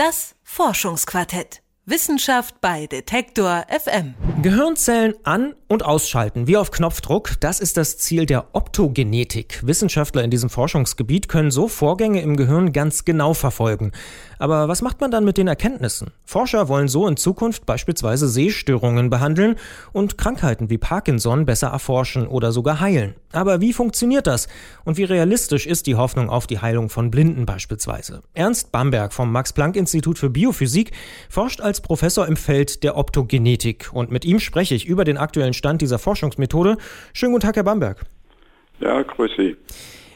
Das Forschungsquartett. Wissenschaft bei Detektor FM. Gehirnzellen an- und ausschalten, wie auf Knopfdruck, das ist das Ziel der Optogenetik. Wissenschaftler in diesem Forschungsgebiet können so Vorgänge im Gehirn ganz genau verfolgen. Aber was macht man dann mit den Erkenntnissen? Forscher wollen so in Zukunft beispielsweise Sehstörungen behandeln und Krankheiten wie Parkinson besser erforschen oder sogar heilen. Aber wie funktioniert das? Und wie realistisch ist die Hoffnung auf die Heilung von Blinden beispielsweise? Ernst Bamberg vom Max-Planck-Institut für Biophysik forscht als Professor im Feld der Optogenetik. Und mit ihm spreche ich über den aktuellen Stand dieser Forschungsmethode. Schönen guten Tag, Herr Bamberg. Ja, grüß Sie.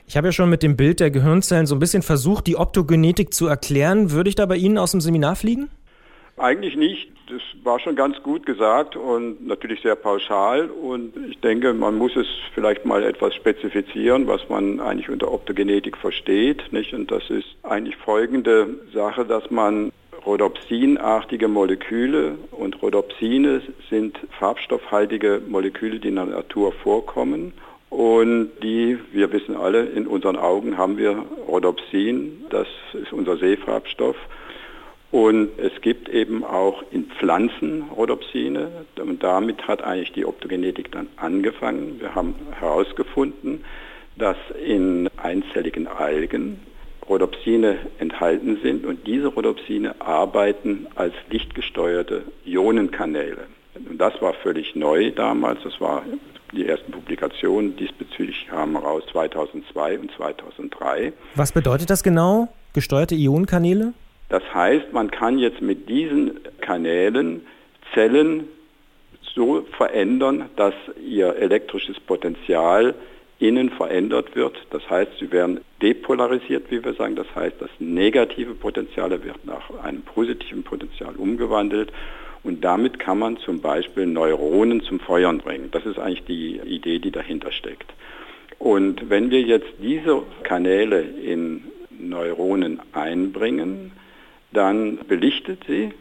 Ich habe ja schon mit dem Bild der Gehirnzellen so ein bisschen versucht, die Optogenetik zu erklären. Würde ich da bei Ihnen aus dem Seminar fliegen? Eigentlich nicht. Das war schon ganz gut gesagt und natürlich sehr pauschal. Und ich denke, man muss es vielleicht mal etwas spezifizieren, was man eigentlich unter Optogenetik versteht. Nicht? Und das ist eigentlich folgende Sache, dass man Rhodopsinartige Moleküle und Rhodopsine sind farbstoffhaltige Moleküle, die in der Natur vorkommen. Und die, wir wissen alle, in unseren Augen haben wir Rhodopsin, das ist unser Sehfarbstoff. Und es gibt eben auch in Pflanzen Rhodopsine und damit hat eigentlich die Optogenetik dann angefangen. Wir haben herausgefunden, dass in einzelligen Algen Rhodopsine enthalten sind und diese Rhodopsine arbeiten als lichtgesteuerte Ionenkanäle. Und das war völlig neu damals, das war die ersten Publikationen diesbezüglich kamen raus 2002 und 2003. Was bedeutet das genau, gesteuerte Ionenkanäle? Das heißt, man kann jetzt mit diesen Kanälen Zellen so verändern, dass ihr elektrisches Potenzial innen verändert wird. Das heißt, sie werden depolarisiert, wie wir sagen. Das heißt, das negative Potenzial wird nach einem positiven Potenzial umgewandelt. Und damit kann man zum Beispiel Neuronen zum Feuern bringen. Das ist eigentlich die Idee, die dahinter steckt. Und wenn wir jetzt diese Kanäle in Neuronen einbringen, dann belichtet sie,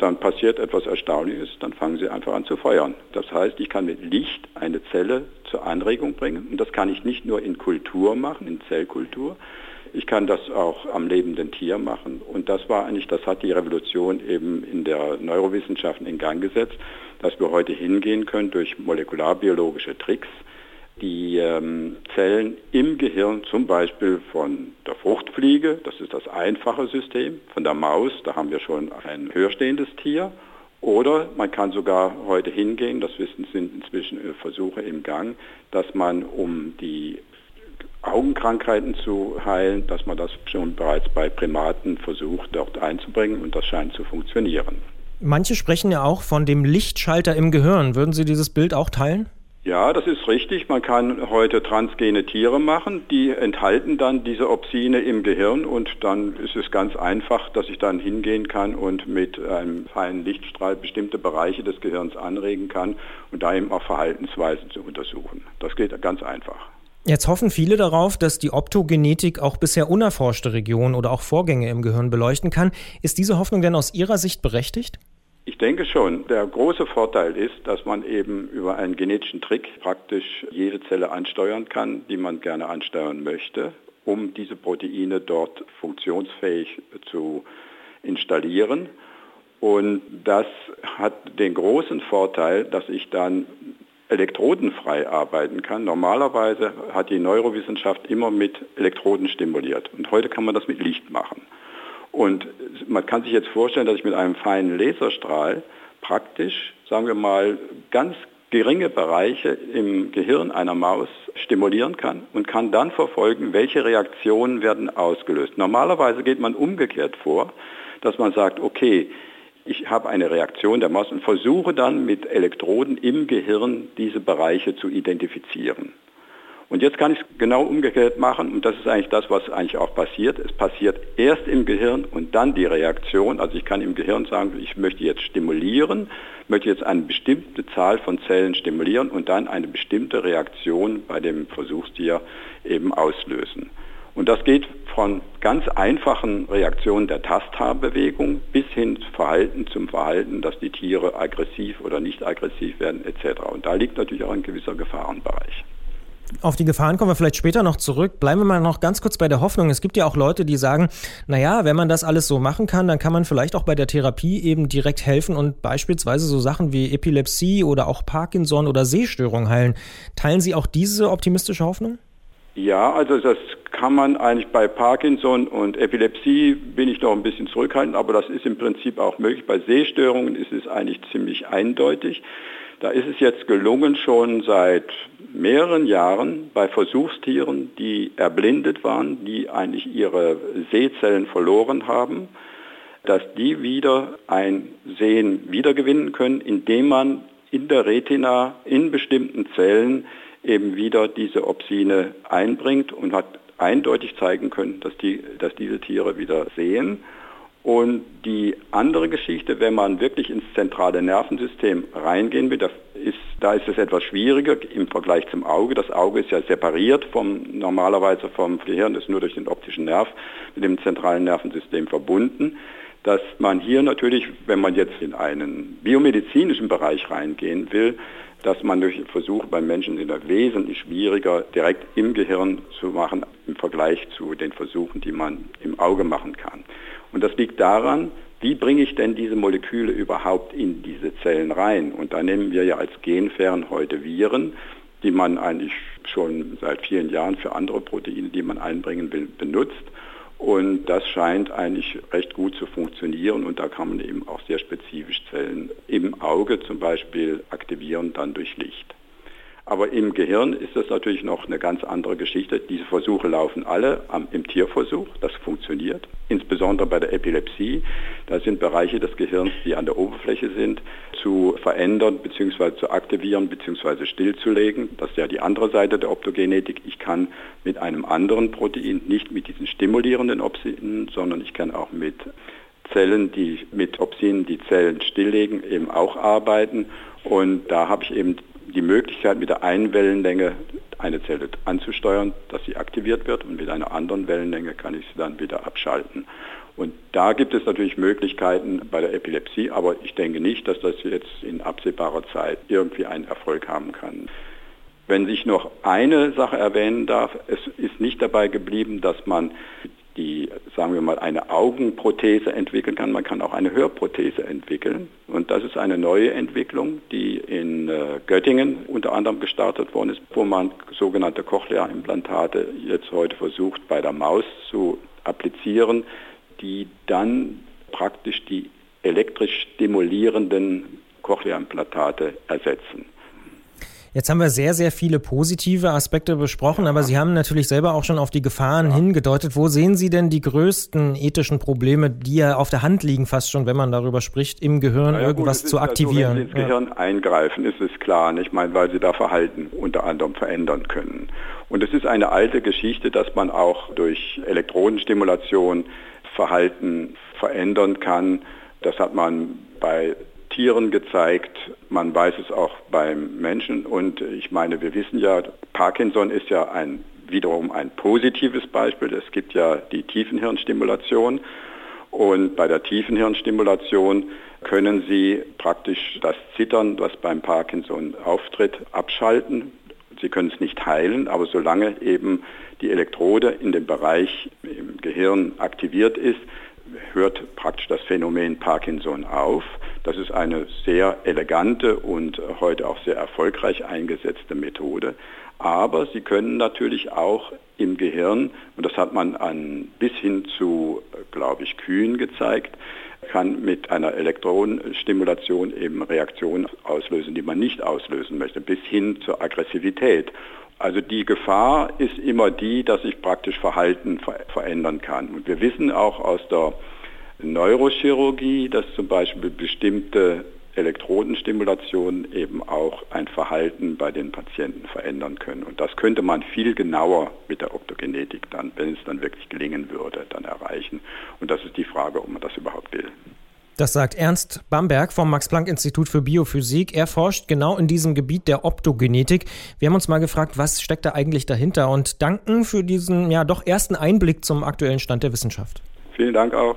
dann passiert etwas Erstaunliches, dann fangen sie einfach an zu feuern. Das heißt, ich kann mit Licht eine Zelle zur Anregung bringen und das kann ich nicht nur in Kultur machen, in Zellkultur, ich kann das auch am lebenden Tier machen. Und das war eigentlich, das hat die Revolution eben in der Neurowissenschaften in Gang gesetzt, dass wir heute hingehen können durch molekularbiologische Tricks, die ähm, Zellen im Gehirn zum Beispiel von der Fruchtfliege, das ist das einfache System, von der Maus, da haben wir schon ein höherstehendes Tier, oder man kann sogar heute hingehen, das wissen sind inzwischen äh, Versuche im Gang, dass man um die Augenkrankheiten zu heilen, dass man das schon bereits bei Primaten versucht, dort einzubringen und das scheint zu funktionieren. Manche sprechen ja auch von dem Lichtschalter im Gehirn. Würden Sie dieses Bild auch teilen? Ja, das ist richtig. Man kann heute transgene Tiere machen, die enthalten dann diese Opsine im Gehirn und dann ist es ganz einfach, dass ich dann hingehen kann und mit einem feinen Lichtstrahl bestimmte Bereiche des Gehirns anregen kann und da eben auch Verhaltensweisen zu untersuchen. Das geht ganz einfach. Jetzt hoffen viele darauf, dass die Optogenetik auch bisher unerforschte Regionen oder auch Vorgänge im Gehirn beleuchten kann. Ist diese Hoffnung denn aus Ihrer Sicht berechtigt? Ich denke schon. Der große Vorteil ist, dass man eben über einen genetischen Trick praktisch jede Zelle ansteuern kann, die man gerne ansteuern möchte, um diese Proteine dort funktionsfähig zu installieren. Und das hat den großen Vorteil, dass ich dann elektrodenfrei arbeiten kann. Normalerweise hat die Neurowissenschaft immer mit Elektroden stimuliert und heute kann man das mit Licht machen. Und man kann sich jetzt vorstellen, dass ich mit einem feinen Laserstrahl praktisch, sagen wir mal, ganz geringe Bereiche im Gehirn einer Maus stimulieren kann und kann dann verfolgen, welche Reaktionen werden ausgelöst. Normalerweise geht man umgekehrt vor, dass man sagt, okay, ich habe eine Reaktion der Maus und versuche dann mit Elektroden im Gehirn diese Bereiche zu identifizieren. Und jetzt kann ich es genau umgekehrt machen und das ist eigentlich das, was eigentlich auch passiert. Es passiert erst im Gehirn und dann die Reaktion. Also ich kann im Gehirn sagen, ich möchte jetzt stimulieren, möchte jetzt eine bestimmte Zahl von Zellen stimulieren und dann eine bestimmte Reaktion bei dem Versuchstier eben auslösen. Und das geht von ganz einfachen Reaktionen der Tasthaarbewegung bis hin Verhalten zum Verhalten, dass die Tiere aggressiv oder nicht aggressiv werden etc. Und da liegt natürlich auch ein gewisser Gefahrenbereich. Auf die Gefahren kommen wir vielleicht später noch zurück. Bleiben wir mal noch ganz kurz bei der Hoffnung. Es gibt ja auch Leute, die sagen, naja, wenn man das alles so machen kann, dann kann man vielleicht auch bei der Therapie eben direkt helfen und beispielsweise so Sachen wie Epilepsie oder auch Parkinson oder Sehstörung heilen. Teilen Sie auch diese optimistische Hoffnung? Ja, also das kann man eigentlich bei Parkinson und Epilepsie bin ich noch ein bisschen zurückhaltend, aber das ist im Prinzip auch möglich. Bei Sehstörungen ist es eigentlich ziemlich eindeutig. Da ist es jetzt gelungen, schon seit mehreren Jahren bei Versuchstieren, die erblindet waren, die eigentlich ihre Sehzellen verloren haben, dass die wieder ein Sehen wiedergewinnen können, indem man in der Retina in bestimmten Zellen eben wieder diese Opsine einbringt und hat eindeutig zeigen können, dass, die, dass diese Tiere wieder sehen. Und die andere Geschichte, wenn man wirklich ins zentrale Nervensystem reingehen will, da ist, da ist es etwas schwieriger im Vergleich zum Auge. Das Auge ist ja separiert vom, normalerweise vom Gehirn, ist nur durch den optischen Nerv mit dem zentralen Nervensystem verbunden. Dass man hier natürlich, wenn man jetzt in einen biomedizinischen Bereich reingehen will, dass man durch Versuche beim Menschen sind wesentlich schwieriger direkt im Gehirn zu machen im Vergleich zu den Versuchen, die man im Auge machen kann. Und das liegt daran, wie bringe ich denn diese Moleküle überhaupt in diese Zellen rein? Und da nehmen wir ja als Genfern heute Viren, die man eigentlich schon seit vielen Jahren für andere Proteine, die man einbringen will, benutzt. Und das scheint eigentlich recht gut zu funktionieren und da kann man eben auch sehr spezifisch Zellen im Auge zum Beispiel aktivieren, dann durch Licht. Aber im Gehirn ist das natürlich noch eine ganz andere Geschichte. Diese Versuche laufen alle am, im Tierversuch, das funktioniert. Insbesondere bei der Epilepsie, da sind Bereiche des Gehirns, die an der Oberfläche sind, zu verändern bzw. zu aktivieren bzw. stillzulegen. Das ist ja die andere Seite der Optogenetik. Ich kann mit einem anderen Protein, nicht mit diesen stimulierenden Opsinen, sondern ich kann auch mit Zellen, die mit Opsinen die Zellen stilllegen, eben auch arbeiten. Und da habe ich eben die Möglichkeit, mit der einen Wellenlänge eine Zelle anzusteuern, dass sie aktiviert wird und mit einer anderen Wellenlänge kann ich sie dann wieder abschalten. Und da gibt es natürlich Möglichkeiten bei der Epilepsie, aber ich denke nicht, dass das jetzt in absehbarer Zeit irgendwie einen Erfolg haben kann. Wenn ich noch eine Sache erwähnen darf, es ist nicht dabei geblieben, dass man die, sagen wir mal, eine Augenprothese entwickeln kann. Man kann auch eine Hörprothese entwickeln. Und das ist eine neue Entwicklung, die in äh, Göttingen unter anderem gestartet worden ist, wo man sogenannte Cochlea-Implantate jetzt heute versucht, bei der Maus zu applizieren, die dann praktisch die elektrisch stimulierenden Cochlea-Implantate ersetzen. Jetzt haben wir sehr, sehr viele positive Aspekte besprochen, aber Sie haben natürlich selber auch schon auf die Gefahren ja. hingedeutet. Wo sehen Sie denn die größten ethischen Probleme, die ja auf der Hand liegen, fast schon, wenn man darüber spricht, im Gehirn ja, irgendwas gut, zu aktivieren? Also, wenn Sie ins Gehirn eingreifen, ist es klar, nicht meine, weil Sie da Verhalten unter anderem verändern können. Und es ist eine alte Geschichte, dass man auch durch Elektrodenstimulation Verhalten verändern kann. Das hat man bei Tieren gezeigt. Man weiß es auch beim Menschen. Und ich meine, wir wissen ja, Parkinson ist ja ein, wiederum ein positives Beispiel. Es gibt ja die Tiefenhirnstimulation. Und bei der Tiefenhirnstimulation können Sie praktisch das Zittern, was beim Parkinson auftritt, abschalten. Sie können es nicht heilen, aber solange eben die Elektrode in dem Bereich im Gehirn aktiviert ist, hört praktisch das Phänomen Parkinson auf. Das ist eine sehr elegante und heute auch sehr erfolgreich eingesetzte Methode. Aber sie können natürlich auch im Gehirn, und das hat man an, bis hin zu, glaube ich, Kühen gezeigt, kann mit einer Elektronenstimulation eben Reaktionen auslösen, die man nicht auslösen möchte, bis hin zur Aggressivität. Also die Gefahr ist immer die, dass sich praktisch Verhalten ver verändern kann. Und wir wissen auch aus der Neurochirurgie, dass zum Beispiel bestimmte Elektrodenstimulationen eben auch ein Verhalten bei den Patienten verändern können. Und das könnte man viel genauer mit der Optogenetik dann, wenn es dann wirklich gelingen würde, dann erreichen. Und das ist die Frage, ob man das überhaupt will. Das sagt Ernst Bamberg vom Max-Planck-Institut für Biophysik. Er forscht genau in diesem Gebiet der Optogenetik. Wir haben uns mal gefragt, was steckt da eigentlich dahinter und danken für diesen ja doch ersten Einblick zum aktuellen Stand der Wissenschaft. Vielen Dank auch.